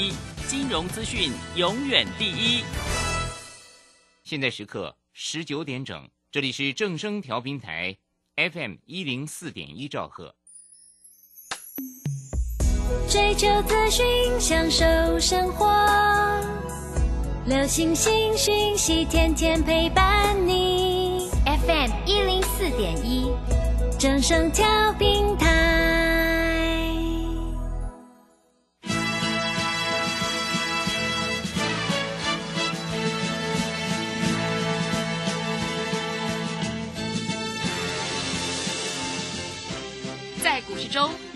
一金融资讯永远第一。现在时刻十九点整，这里是正声调频台 FM 一零四点一兆赫。追求资讯，享受生活，流星星讯息，天天陪伴你。FM 一零四点一，正声调频台。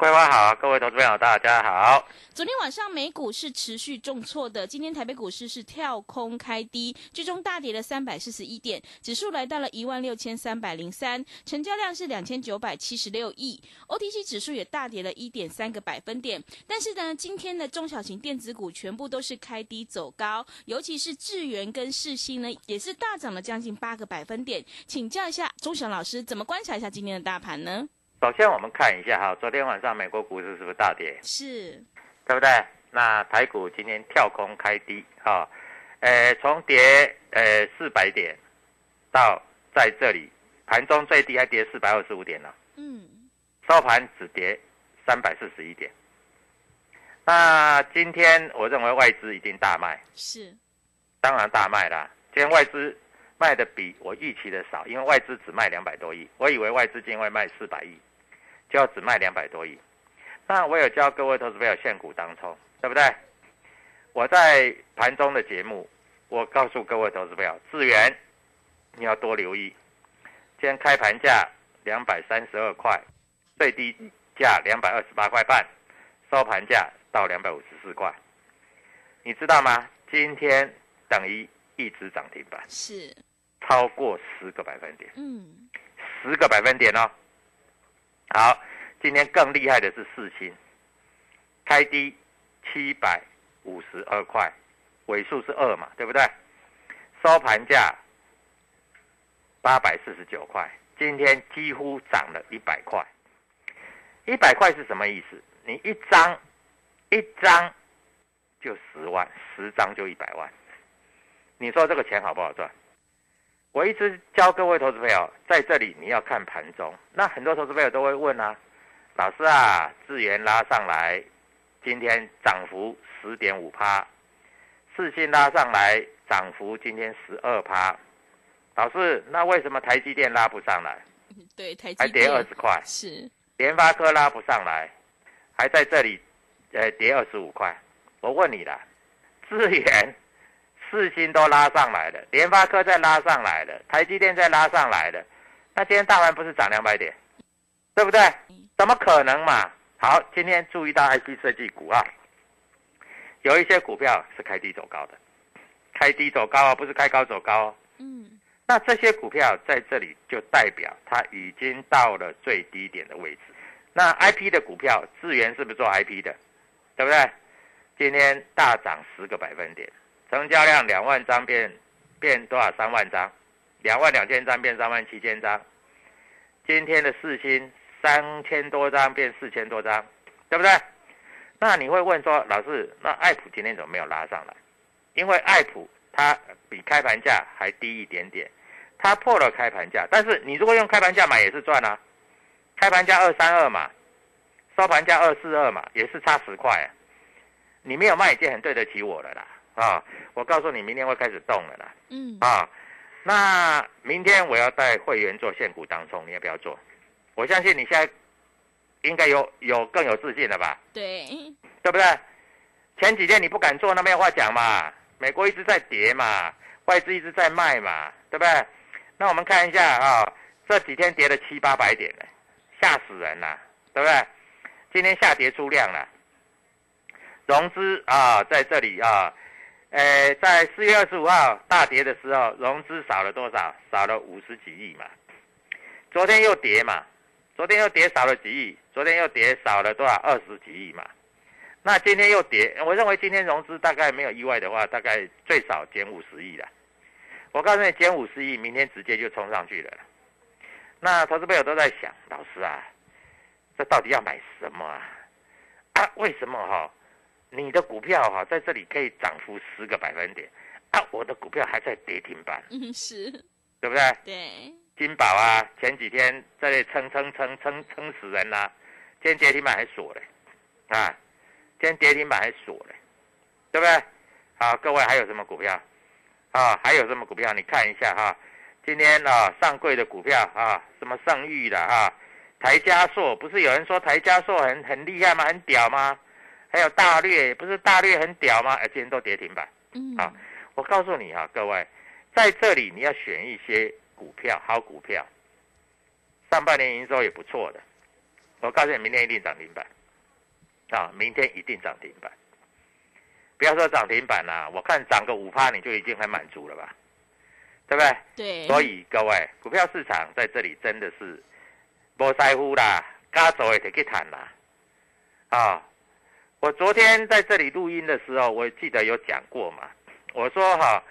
桂花好，各位投资朋友大家好。昨天晚上美股是持续重挫的，今天台北股市是跳空开低，最终大跌了三百四十一点，指数来到了一万六千三百零三，成交量是两千九百七十六亿，OTC 指数也大跌了一点三个百分点。但是呢，今天的中小型电子股全部都是开低走高，尤其是智源跟世新呢，也是大涨了将近八个百分点。请教一下钟祥老师，怎么观察一下今天的大盘呢？首先我们看一下哈，昨天晚上美国股市是不是大跌？是，对不对？那台股今天跳空开低哈，呃，从跌呃四百点到在这里盘中最低还跌四百二十五点呢，嗯，收盘只跌三百四十一点。那今天我认为外资一定大卖，是，当然大卖啦。今天外资卖的比我预期的少，因为外资只卖两百多亿，我以为外资今天会卖四百亿，就要只卖两百多亿。那我有教各位投资朋友现股当冲，对不对？我在盘中的节目，我告诉各位投资朋友，智源你要多留意。今天开盘价两百三十二块，最低价两百二十八块半，收盘价到两百五十四块。你知道吗？今天等于一直涨停板，是，超过十个百分点，嗯，十个百分点哦。好，今天更厉害的是四星，开低七百五十二块，尾数是二嘛，对不对？收盘价八百四十九块，今天几乎涨了一百块。一百块是什么意思？你一张一张就十万，十张就一百万。你说这个钱好不好赚？我一直教各位投资朋友，在这里你要看盘中。那很多投资朋友都会问啊，老师啊，智源拉上来，今天涨幅十点五趴，四星拉上来，涨幅今天十二趴。老师，那为什么台积电拉不上来，对，台积还跌二十块？是，联发科拉不上来，还在这里，呃，跌二十五块。我问你啦，智源、四星都拉上来了，联发科再拉上来了，台积电再拉上来了，那今天大盘不是涨两百点，对不对？怎么可能嘛？好，今天注意到 IC 设计股啊，有一些股票是开低走高的，开低走高啊，不是开高走高哦。嗯，那这些股票在这里就代表它已经到了最低点的位置。那 IP 的股票，智源是不是做 IP 的，对不对？今天大涨十个百分点，成交量两万张变变多少？三万张，两万两千张变三万七千张。今天的四星三千多张变四千多张，对不对？那你会问说，老师，那爱普今天怎么没有拉上来？因为爱普它比开盘价还低一点点，它破了开盘价，但是你如果用开盘价买也是赚啊，开盘价二三二嘛，收盘价二四二嘛，也是差十块啊，你没有卖已经很对得起我了啦啊！我告诉你，明天会开始动了啦嗯，啊！那明天我要带会员做现股当中，你要不要做？我相信你现在应该有有更有自信了吧？对，对不对？前几天你不敢做，那没有话讲嘛。美国一直在跌嘛，外资一直在卖嘛，对不对？那我们看一下啊，这几天跌了七八百点了，吓死人了，对不对？今天下跌出量了，融资啊在这里啊，呃，在四月二十五号大跌的时候，融资少了多少？少了五十几亿嘛。昨天又跌嘛，昨天又跌少了几亿，昨天又跌少了多少？二十几亿嘛。那今天又跌，我认为今天融资大概没有意外的话，大概最少减五十亿了。我告诉你，减五十亿，明天直接就冲上去了。那投资朋友都在想，老师啊，这到底要买什么啊？啊，为什么哈、你的股票哈、在这里可以涨幅十个百分点，啊，我的股票还在跌停板，嗯，是，对不对？对，金宝啊，前几天在这里撑撑撑撑撑死人啦、今天跌停板还锁嘞，啊，今天跌停板还锁嘞，对不对？好，各位还有什么股票？啊，还有什么股票？你看一下哈、今天啊上柜的股票啊，什么盛誉的啊，台加硕，不是有人说台加硕很很厉害吗？很屌吗？还有大略，不是大略很屌吗？哎，今天都跌停板。嗯，啊我告诉你啊、各位，在这里你要选一些股票，好股票，上半年营收也不错的。我告诉你，明天一定涨停板，啊，明天一定涨停板。不要说涨停板啦、我看涨个五趴你就已经很满足了吧，对不对？对，所以各位，股票市场在这里真的是无在乎啦，该走也得去谈啦。啊，我昨天在这里录音的时候，我记得有讲过嘛。我说哈，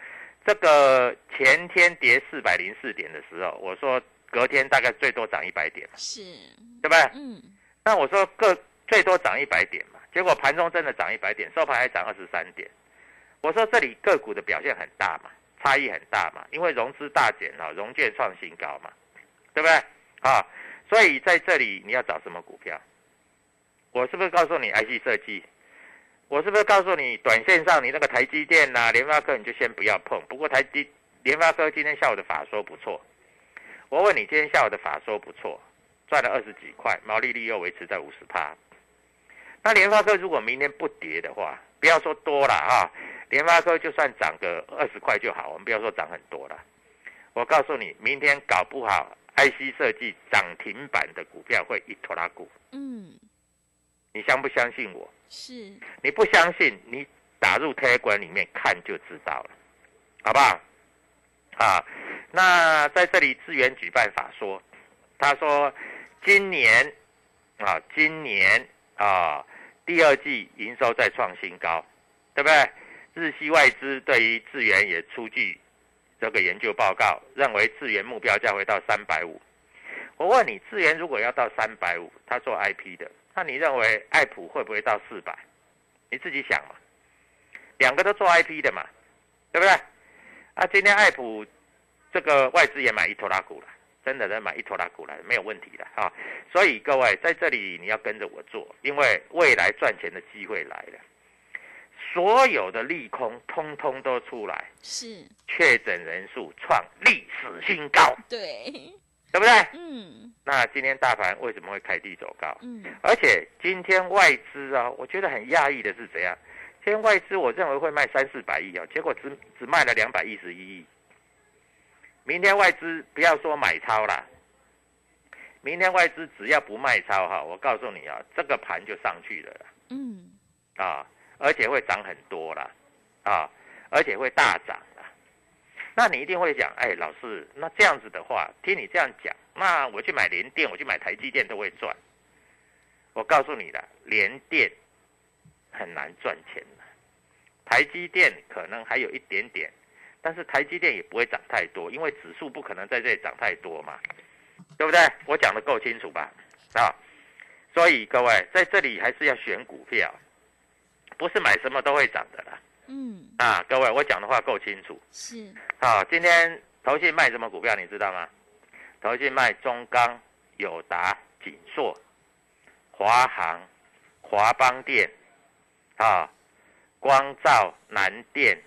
这个前天跌四百零四点的时候，我说隔天大概最多涨一百点嘛，是，对不对？嗯，那我说各最多涨一百点嘛，结果盘中真的涨一百点，收盘还涨二十三点。我说这里个股的表现很大嘛，差异很大嘛，因为融资大减啊，融券创新高嘛，对不对？啊，所以在这里你要找什么股票？我是不是告诉你 IC 设计？我是不是告诉你短线上你那个台积电呐、联发科你就先不要碰？不过台积联发科今天下午的法说不错，我问你今天下午的法说不错，赚了二十几块，毛利率又维持在五十趴。那联发科如果明天不跌的话，不要说多了啊，联发科就算涨个二十块就好，我们不要说涨很多了。我告诉你，明天搞不好 IC 设计涨停板的股票会一拖拉股，嗯，你相不相信我？是，你不相信，你打入 Telegram 里面看就知道了，好不好？啊，那在这里智源举办法说，他说今年啊，今年啊第二季营收再创新高，对不对？日系外资对于智源也出具这个研究报告，认为智源目标价会到三百五。我问你，智源如果要到三百五，他做 IP 的，那你认为爱普会不会到四百？你自己想嘛，两个都做 IP 的嘛，对不对？啊，今天爱普这个外资也买一拖拉股了，真的在买一拖拉股了，没有问题的啊。所以各位在这里你要跟着我做，因为未来赚钱的机会来了，所有的利空通通都出来，是，确诊人数创历史新高，对，对不对？嗯那今天大盘为什么会开低走高？嗯，而且今天外资啊，我觉得很讶异的是怎样？今天外资我认为会卖三四百亿啊，结果只只卖了两百一十一亿。明天外资不要说买超啦，明天外资只要不卖超哈，我告诉你啊，这个盘就上去了嗯，啊，而且会涨很多啦，啊，而且会大涨啦。那你一定会讲，哎，老师，那这样子的话，听你这样讲，那我去买联电，我去买台积电都会赚。我告诉你的，联电很难赚钱的，台积电可能还有一点点，但是台积电也不会涨太多，因为指数不可能在这里涨太多嘛，对不对？我讲的够清楚吧？啊，所以各位在这里还是要选股票，不是买什么都会涨的啦。嗯，啊，各位，我讲的话够清楚。是，好，今天投信卖什么股票，你知道吗？投信卖中钢、友达、锦硕、华航、华邦电，啊，光照、南电、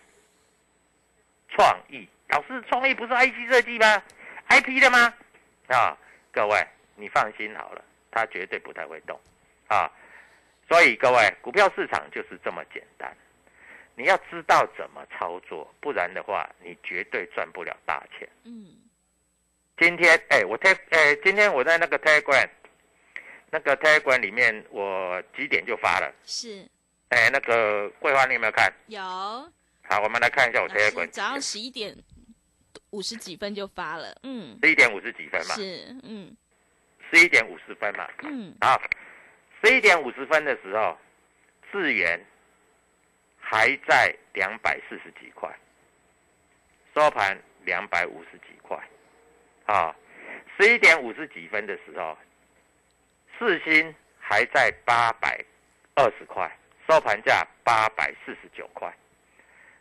创意。老师，创意不是 IC 设计吗？IP 的吗？啊，各位，你放心好了，它绝对不太会动，啊。所以各位，股票市场就是这么简单，你要知道怎么操作，不然的话，你绝对赚不了大钱。嗯，今天，哎，我 t 哎，今天我在那个 Telegram，那个 Telegram 里面，我几点就发了？是，哎，那个桂花，你有没有看？有，好，我们来看一下我 Telegram。早上十一点五十几分就发了，嗯，十一点五十几分嘛，是，嗯十一点五十分嘛。嗯，好，十一点五十分的时候，智元还在两百四十几块，收盘两百五十几块。啊，十一点五十几分的时候，四星还在八百二十块，收盘价八百四十九块。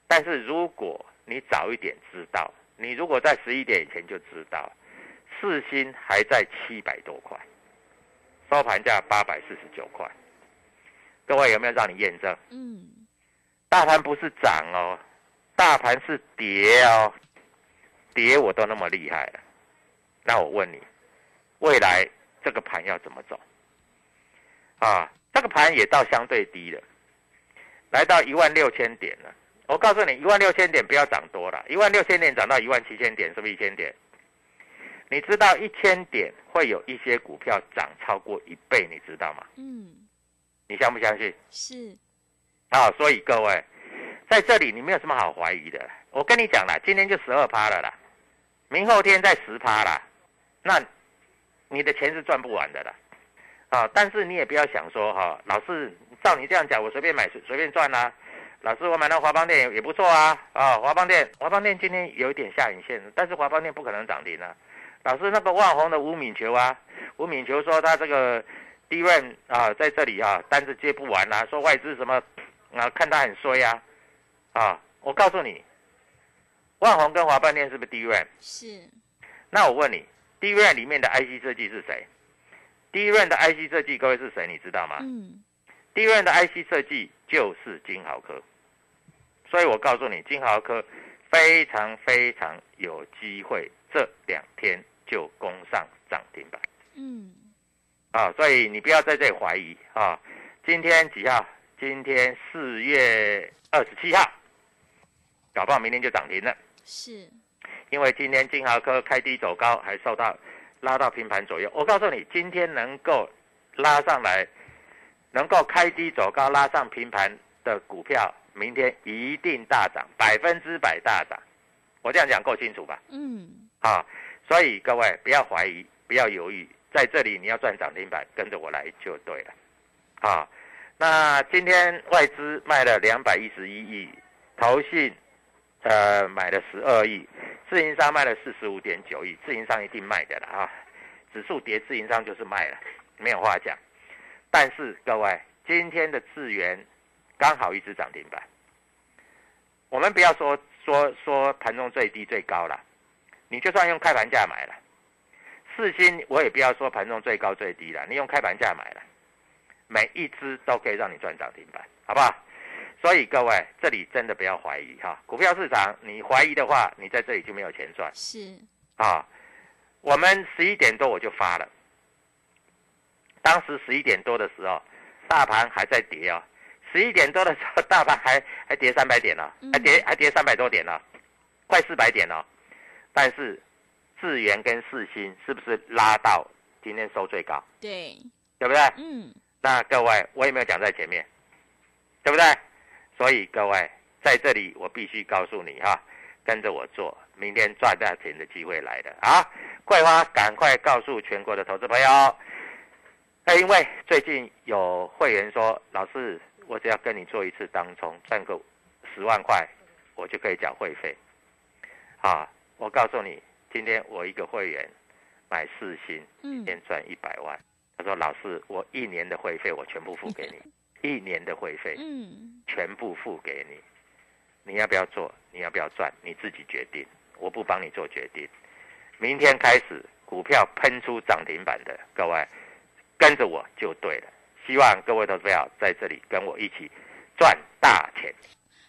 但是如果你早一点知道，你如果在十一点以前就知道，四星还在七百多块。收盘价八百四十九块，各位有没有让你验证？嗯，大盘不是涨哦，大盘是跌哦，跌我都那么厉害了，那我问你，未来这个盘要怎么走？啊，这个盘也到相对低了，来到一万六千点了。我告诉你，一万六千点不要涨多了，一万六千点涨到一万七千点，是不是一千点？你知道一千点会有一些股票涨超过一倍，你知道吗？嗯，你相不相信？是，啊，所以各位在这里你没有什么好怀疑的。我跟你讲了，今天就十二趴了啦，明后天再十趴啦，那你的钱是赚不完的啦。啊，但是你也不要想说哈、老师照你这样讲，我随便买随便赚啦、老师，我买到华邦电也也不错啊，啊，华邦电，华邦电今天有一点下影线，但是华邦电不可能涨停啊。老师，那个万宏的吴敏球啊，吴敏球说他这个低润啊，在这里啊，单子接不完啊，说外资什么啊，看他很衰啊，啊，我告诉你，万宏跟华半电是不是低润？是，那我问你，低润里面的 IC 设计是谁？低润的 IC 设计，各位是谁？你知道吗？嗯，低润的 IC 设计就是金豪科，所以我告诉你，金豪科非常非常有机会，这两天就攻上涨停板嗯，啊！所以你不要在这里怀疑啊！今天几号？今天四月二十七号，搞不好明天就涨停了，是，因为今天金豪科开低走高，还受到拉到平盘左右。我告诉你，今天能够拉上来，能够开低走高拉上平盘的股票，明天一定大涨，百分之百大涨。我这样讲够清楚吧？嗯，啊，所以各位不要怀疑，不要犹豫，在这里你要赚涨停板，跟着我来就对了。啊，那今天外资卖了两百一十一亿，投信呃买了十二亿，自营商卖了四十五点九亿，自营商一定卖的了啊，指数跌，自营商就是卖了，没有话讲。但是各位，今天的智源刚好一只涨停板，我们不要说说说盘中最低最高了，你就算用开盘价买了，四星我也不要说盘中最高最低了，你用开盘价买了，每一只都可以让你赚涨停板，好不好？所以各位，这里真的不要怀疑哈，股票市场你怀疑的话，你在这里就没有钱赚。是，啊。我们十一点多我就发了，当时十一点多的时候，大盘还在跌哦，十一点多的时候，大盘还还跌三百点呢、嗯。还跌还跌三百多点呢、快四百点了、但是智源跟四星是不是拉到今天收最高，对，对不对？嗯，那各位，我有没有讲在前面？对不对？所以各位在这里，我必须告诉你哈，跟着我做，明天赚大钱的机会来了啊！桂花，赶快告诉全国的投资朋友。哎，因为最近有会员说，老师，我只要跟你做一次当冲，赚个十万块，我就可以缴会费。啊，我告诉你，今天我一个会员买四星，一，天赚一百万。他说：“老师，我一年的会费我全部付给你，一年的会费嗯，全部付给你。你要不要做？你要不要赚？你自己决定，我不帮你做决定。明天开始，股票喷出涨停板的各位，跟着我就对了。希望各位都不要在这里跟我一起赚大钱。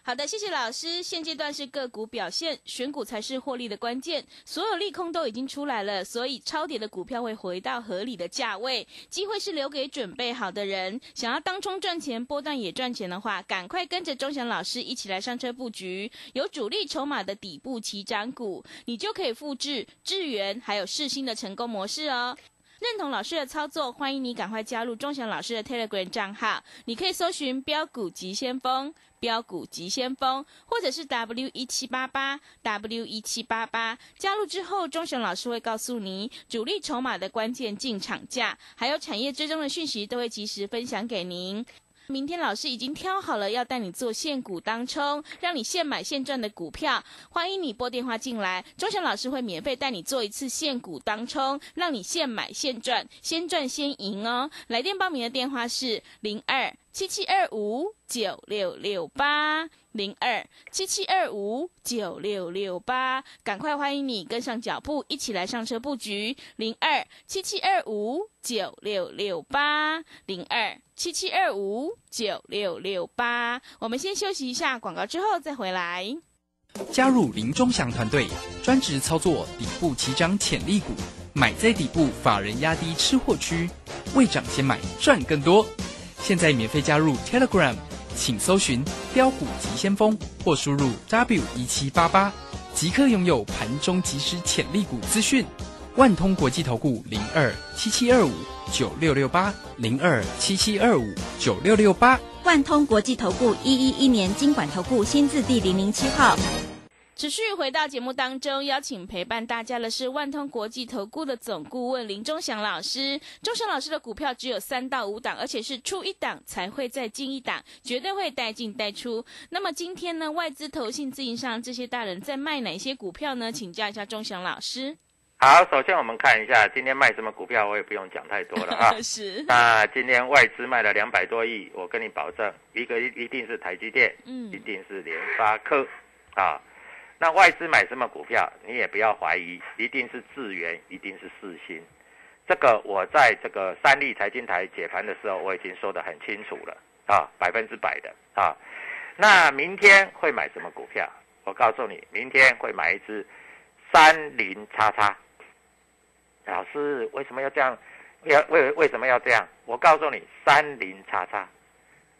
好的，谢谢老师。现阶段是个股表现，选股才是获利的关键。所有利空都已经出来了，所以超跌的股票会回到合理的价位。机会是留给准备好的人。想要当冲赚钱，波段也赚钱的话，赶快跟着钟祥老师一起来上车布局，有主力筹码的底部起涨股，你就可以复制智源还有世新的成功模式哦。认同老师的操作，欢迎你赶快加入钟祥老师的 Telegram 账号。你可以搜寻“标股急先锋”、“标股急先锋”，或者是 W 一七八八 W 一七八八。加入之后，钟祥老师会告诉你主力筹码的关键进场价，还有产业追踪的讯息，都会及时分享给您。明天老师已经挑好了要带你做现股当冲，让你现买现赚的股票。欢迎你拨电话进来，钟祥老师会免费带你做一次现股当冲，让你现买现赚，先赚先赢哦。来电报名的电话是零二七七二五九六六八零二七七二五九六六八，赶快欢迎你跟上脚步，一起来上车布局零二七七二五九六六八零二七七二五九六六八。我们先休息一下广告，之后再回来。加入林钟祥团队，专职操作底部起涨潜力股，买在底部，法人压低吃货区，未涨先买赚更多。现在免费加入 Telegram，请搜寻“标股急先锋”或输入 W 一七八八，即刻拥有盘中即时潜力股资讯。万通国际投顾零二七七二五九六六八零二七七二五九六六八。万通国际投顾一一一年经管投顾新字第零零七号。持续回到节目当中，邀请陪伴大家的是万通国际投顾的总顾问林忠祥老师。忠祥老师的股票只有三到五档，而且是出一档才会再进一档，绝对会带进带出。那么今天呢，外资、投信、自营商这些大人在卖哪些股票呢？请教一下忠祥老师。好，首先我们看一下今天卖什么股票，我也不用讲太多了啊。是，那今天外资卖了两百多亿，我跟你保证，一个一一定是台积电，嗯一定是联发科，啊，那外资买什么股票，你也不要怀疑，一定是智源，一定是四星。这个我在这个三立财经台解盘的时候，我已经说得很清楚了啊，百分之百的啊。那明天会买什么股票？我告诉你，明天会买一只三零叉叉。老师为什么要这样？要为为什么要这样？我告诉你，三零叉叉，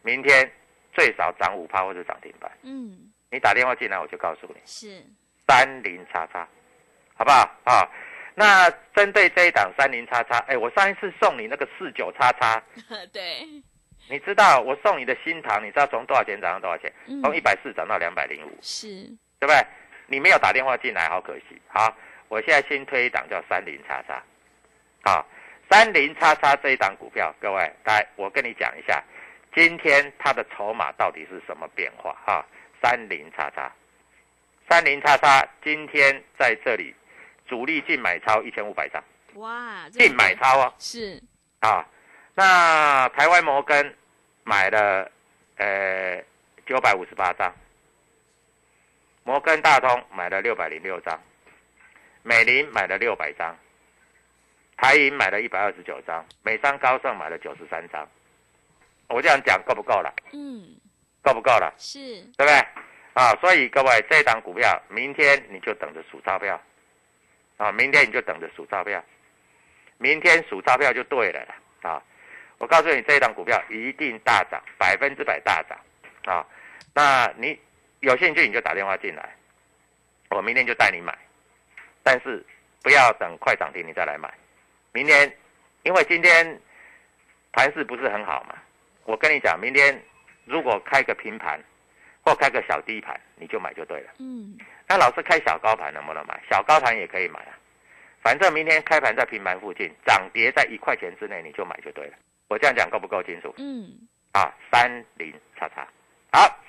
明天最少涨五趴或者涨停板。嗯，你打电话进来，我就告诉你是，三零叉叉，好不好啊？那针对这一档三零叉叉，哎，我上一次送你那个四九叉叉，对，你知道我送你的新塘，你知道从多少钱涨到多少钱？嗯从一百四涨到两百零五，是，对不对？你没有打电话进来，好可惜。好，我现在新推一档叫三零叉叉，好，三零叉叉这一档股票，各位来，我跟你讲一下，今天它的筹码到底是什么变化。哈？三零叉叉，三零叉叉今天在这里主力净买超一千五百张，哇，这净买超哦。是，啊。那台湾摩根买了呃九百五十八张，摩根大通买了六百零六张，美林买了六百张，台银买了一百二十九张，美商高盛买了九十三张。我这样讲够不够了？嗯，够不够了？是，对不对？啊，所以各位，这一档股票，明天你就等着数钞票，啊，明天你就等着数钞票，明天数钞票就对了啦啊！我告诉你，这一档股票一定大涨，百分之百大涨啊！那你有兴趣你就打电话进来，我明天就带你买，但是不要等快涨停你再来买，明天，因为今天盘势不是很好嘛，我跟你讲，明天如果开个平盘或开个小低盘，你就买就对了。嗯，那老师开小高盘能不能买？小高盘也可以买啊，反正明天开盘在平盘附近，涨跌在一块钱之内，你就买就对了。我这样讲够不够清楚？嗯，啊，三零叉叉。好，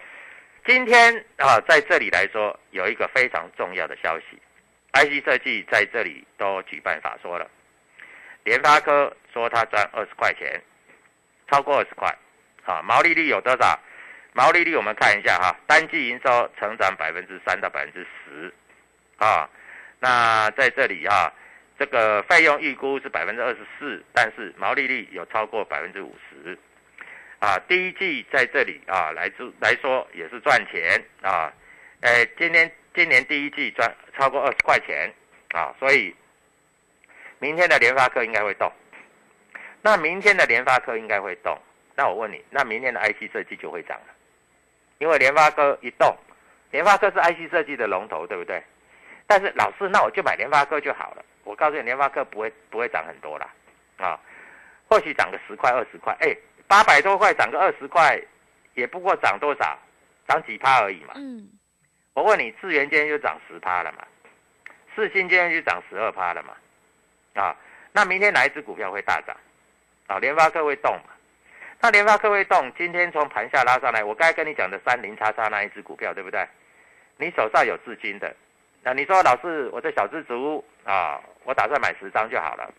今天啊，在这里来说有一个非常重要的消息，IC 设计在这里都举办法说了，联发科说它赚二十块钱，超过二十块，啊，毛利率有多少？毛利率我们看一下哈，单季营收成长百分之三到百分之十，啊，那在这里哈，这个费用预估是百分之二十四，但是毛利率有超过百分之五十，啊，第一季在这里啊来自来说也是赚钱啊，呃，今天今年第一季赚超过二十块钱啊，所以明天的联发科应该会动，那明天的联发科应该会动，那我问你，那明天的 IC 设计就会涨了。因为联发科一动，联发科是 IC 设计的龙头，对不对？但是老师，那我就买联发科就好了。我告诉你，联发科不会不会涨很多啦，啊，或许涨个十块二十块，哎，八百多块涨个二十块，也不过涨多少，涨几趴而已嘛。嗯。我问你，智源今天就涨十趴了嘛？四星今天就涨十二趴了嘛？啊，那明天哪一只股票会大涨？啊，联发科会动嘛？那联发科会动，今天从盘下拉上来，我刚才跟你讲的三零叉叉那一只股票，对不对？你手上有资金的，那你说老师，我这小资族啊，我打算买十张就好了。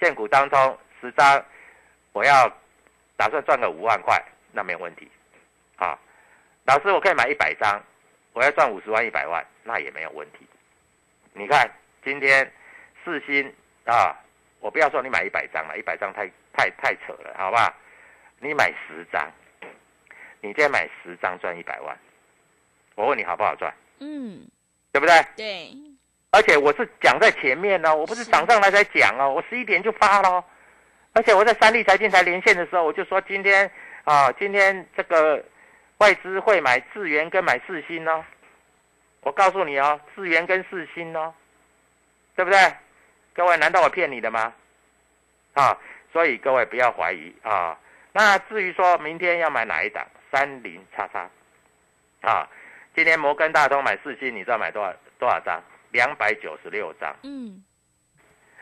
现股当中十张，我要打算赚个五万块，那没有问题。啊，老师，我可以买一百张，我要赚五十万一百万，那也没有问题。你看今天四星啊，我不要说你买一百张了，一百张太太太扯了，好不好？你买十张，你今天买十张赚一百万，我问你好不好赚？嗯，对不对？对。而且我是讲在前面呢，我不是涨上来才讲哦，我十一点就发了。而且我在三立财经台连线的时候，我就说今天啊，今天这个外资会买智元跟买四星哦。我告诉你哦，智元跟四星哦，对不对？各位，难道我骗你的吗？啊，所以各位不要怀疑啊。那至于说明天要买哪一档，三零叉叉，啊，今天摩根大通买四星，你知道买多少多少张？两百九十六张。嗯，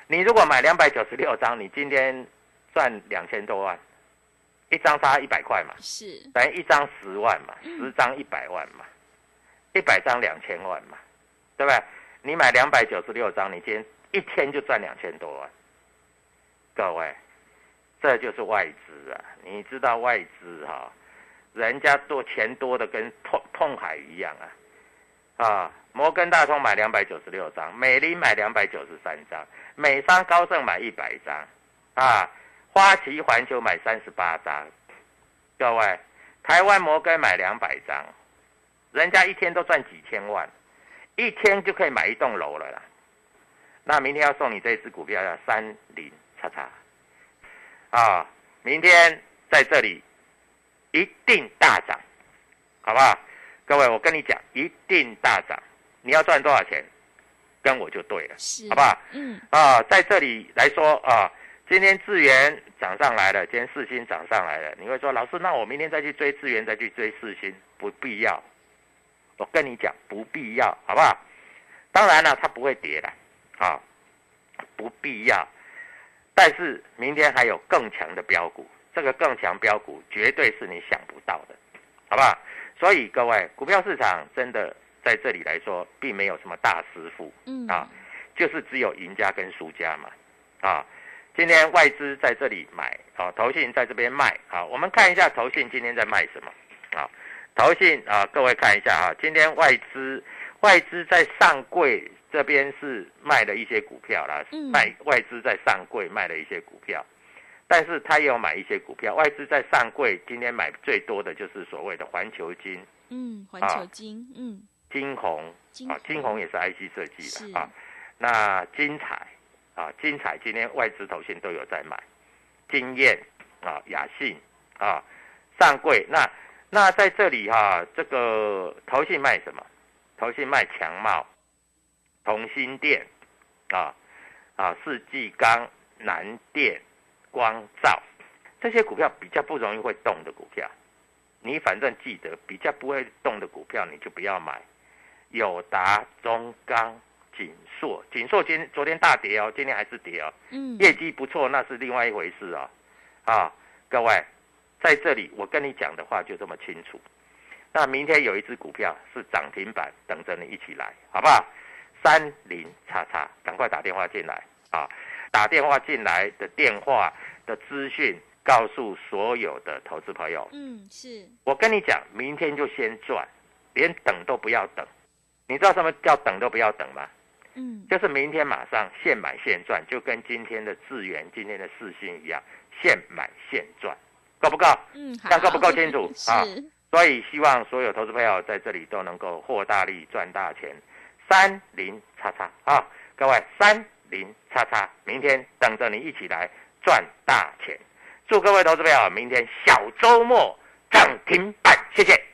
你如果买两百九十六张，你今天赚两千多万，一张差一百块嘛，是等于一张十万嘛，十张一百万嘛，一百张两千万嘛，对不对？你买两百九十六张，你今天一天就赚两千多万，各位。这就是外资啊！你知道外资哈，人家做钱多的跟痛痛海一样啊！啊，摩根大通买两百九十六张，美林买两百九十三张，美商高盛买一百张，啊，花旗环球买三十八张，各位，台湾摩根买两百张，人家一天都赚几千万，一天就可以买一栋楼了啦。那明天要送你这支股票叫三零叉叉。啊，明天在这里一定大涨，好不好？各位，我跟你讲，一定大涨。你要赚多少钱，跟我就对了，好不好？嗯。啊，在这里来说啊，今天智源涨上来了，今天四星涨上来了。你会说，老师，那我明天再去追智源，再去追四星，不必要。我跟你讲，不必要，好不好？当然了，它不会跌的，啊，不必要。但是明天还有更强的标股，这个更强标股绝对是你想不到的，好不好？所以各位，股票市场真的在这里来说，并没有什么大师傅，嗯啊，就是只有赢家跟输家嘛，啊，今天外资在这里买，啊，投信在这边卖，好，我们看一下投信今天在卖什么，啊，投信啊，各位看一下啊，今天外资外资在上柜。这边是卖了一些股票啦，卖外资在上柜卖了一些股票，但是他也有买一些股票。外资在上柜今天买最多的就是所谓的环球金，嗯，环球金，嗯，金红啊，金红也是 IC 设计的啊。那金彩啊，精彩今天外资头线都有在买，金燕啊，雅信啊，上柜。那那在这里哈，这个头信卖什么？头信卖强茂。同心电，啊啊，世纪钢、南电、光照，这些股票比较不容易会动的股票，你反正记得比较不会动的股票，你就不要买。友达、中钢、锦硕，锦硕今昨天大跌哦，今天还是跌哦，嗯，业绩不错，那是另外一回事哦。啊，各位在这里我跟你讲的话就这么清楚。那明天有一只股票是涨停板，等着你一起来，好不好？三零叉叉，赶快打电话进来啊！打电话进来的电话的资讯告诉所有的投资朋友，嗯，是，我跟你讲，明天就先赚，连等都不要等。你知道什么叫等都不要等吗？嗯，就是明天马上现买现赚，就跟今天的智源、今天的四星一样，现买现赚，够不够？嗯，好，这样够不够清楚 啊是，所以希望所有投资朋友在这里都能够获大利、赚大钱。三零叉叉啊，各位三零叉叉，明天等着你一起来赚大钱。祝各位投资朋友明天小周末涨停板，谢谢。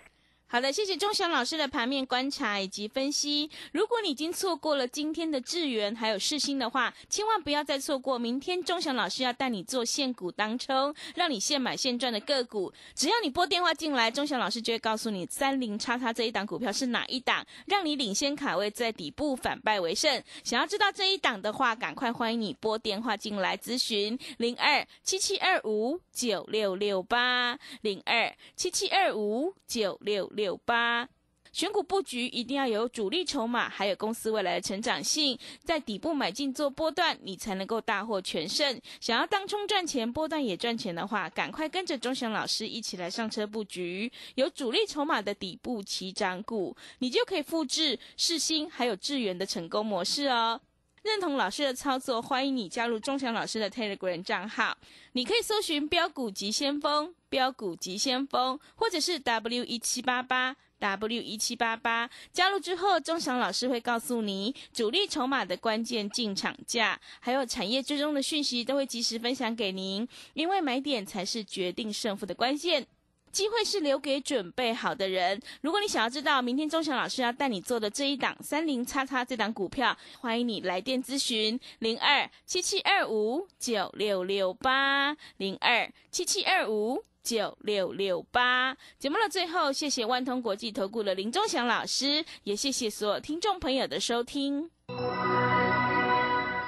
好的，谢谢钟祥老师的盘面观察以及分析。如果你已经错过了今天的智源还有世新的话，千万不要再错过明天钟祥老师要带你做现股当冲，让你现买现赚的个股。只要你拨电话进来，钟祥老师就会告诉你三零叉叉这一档股票是哪一档，让你领先卡位在底部反败为胜。想要知道这一档的话，赶快欢迎你拨电话进来咨询零二七七二五九六六八零二七七二五九六六八。选股布局一定要有主力筹码，还有公司未来的成长性，在底部买进做波段，你才能够大获全胜。想要当冲赚钱，波段也赚钱的话，赶快跟着钟祥老师一起来上车布局，有主力筹码的底部起涨股，你就可以复制世星还有智源的成功模式哦。认同老师的操作，欢迎你加入钟祥老师的 Telegram 账号。你可以搜寻“标股急先锋”、“标股急先锋”，或者是 W 一七八八 W 一七八八。加入之后，钟祥老师会告诉你主力筹码的关键进场价，还有产业追踪的讯息，都会及时分享给您。因为买点才是决定胜负的关键。机会是留给准备好的人。如果你想要知道明天钟祥老师要带你做的这一档三零叉叉这档股票，欢迎你来电咨询零二七七二五九六六八零二七七二五九六六八。节目的最后，谢谢万通国际投顾的林钟祥老师，也谢谢所有听众朋友的收听。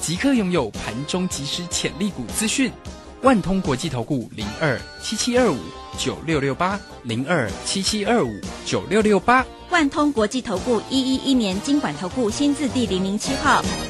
即刻拥有盘中即时潜力股资讯。万通国际投顾零二七七二五九六六八零二七七二五九六六八。万通国际投顾一一一年经管投顾新字第零零七号。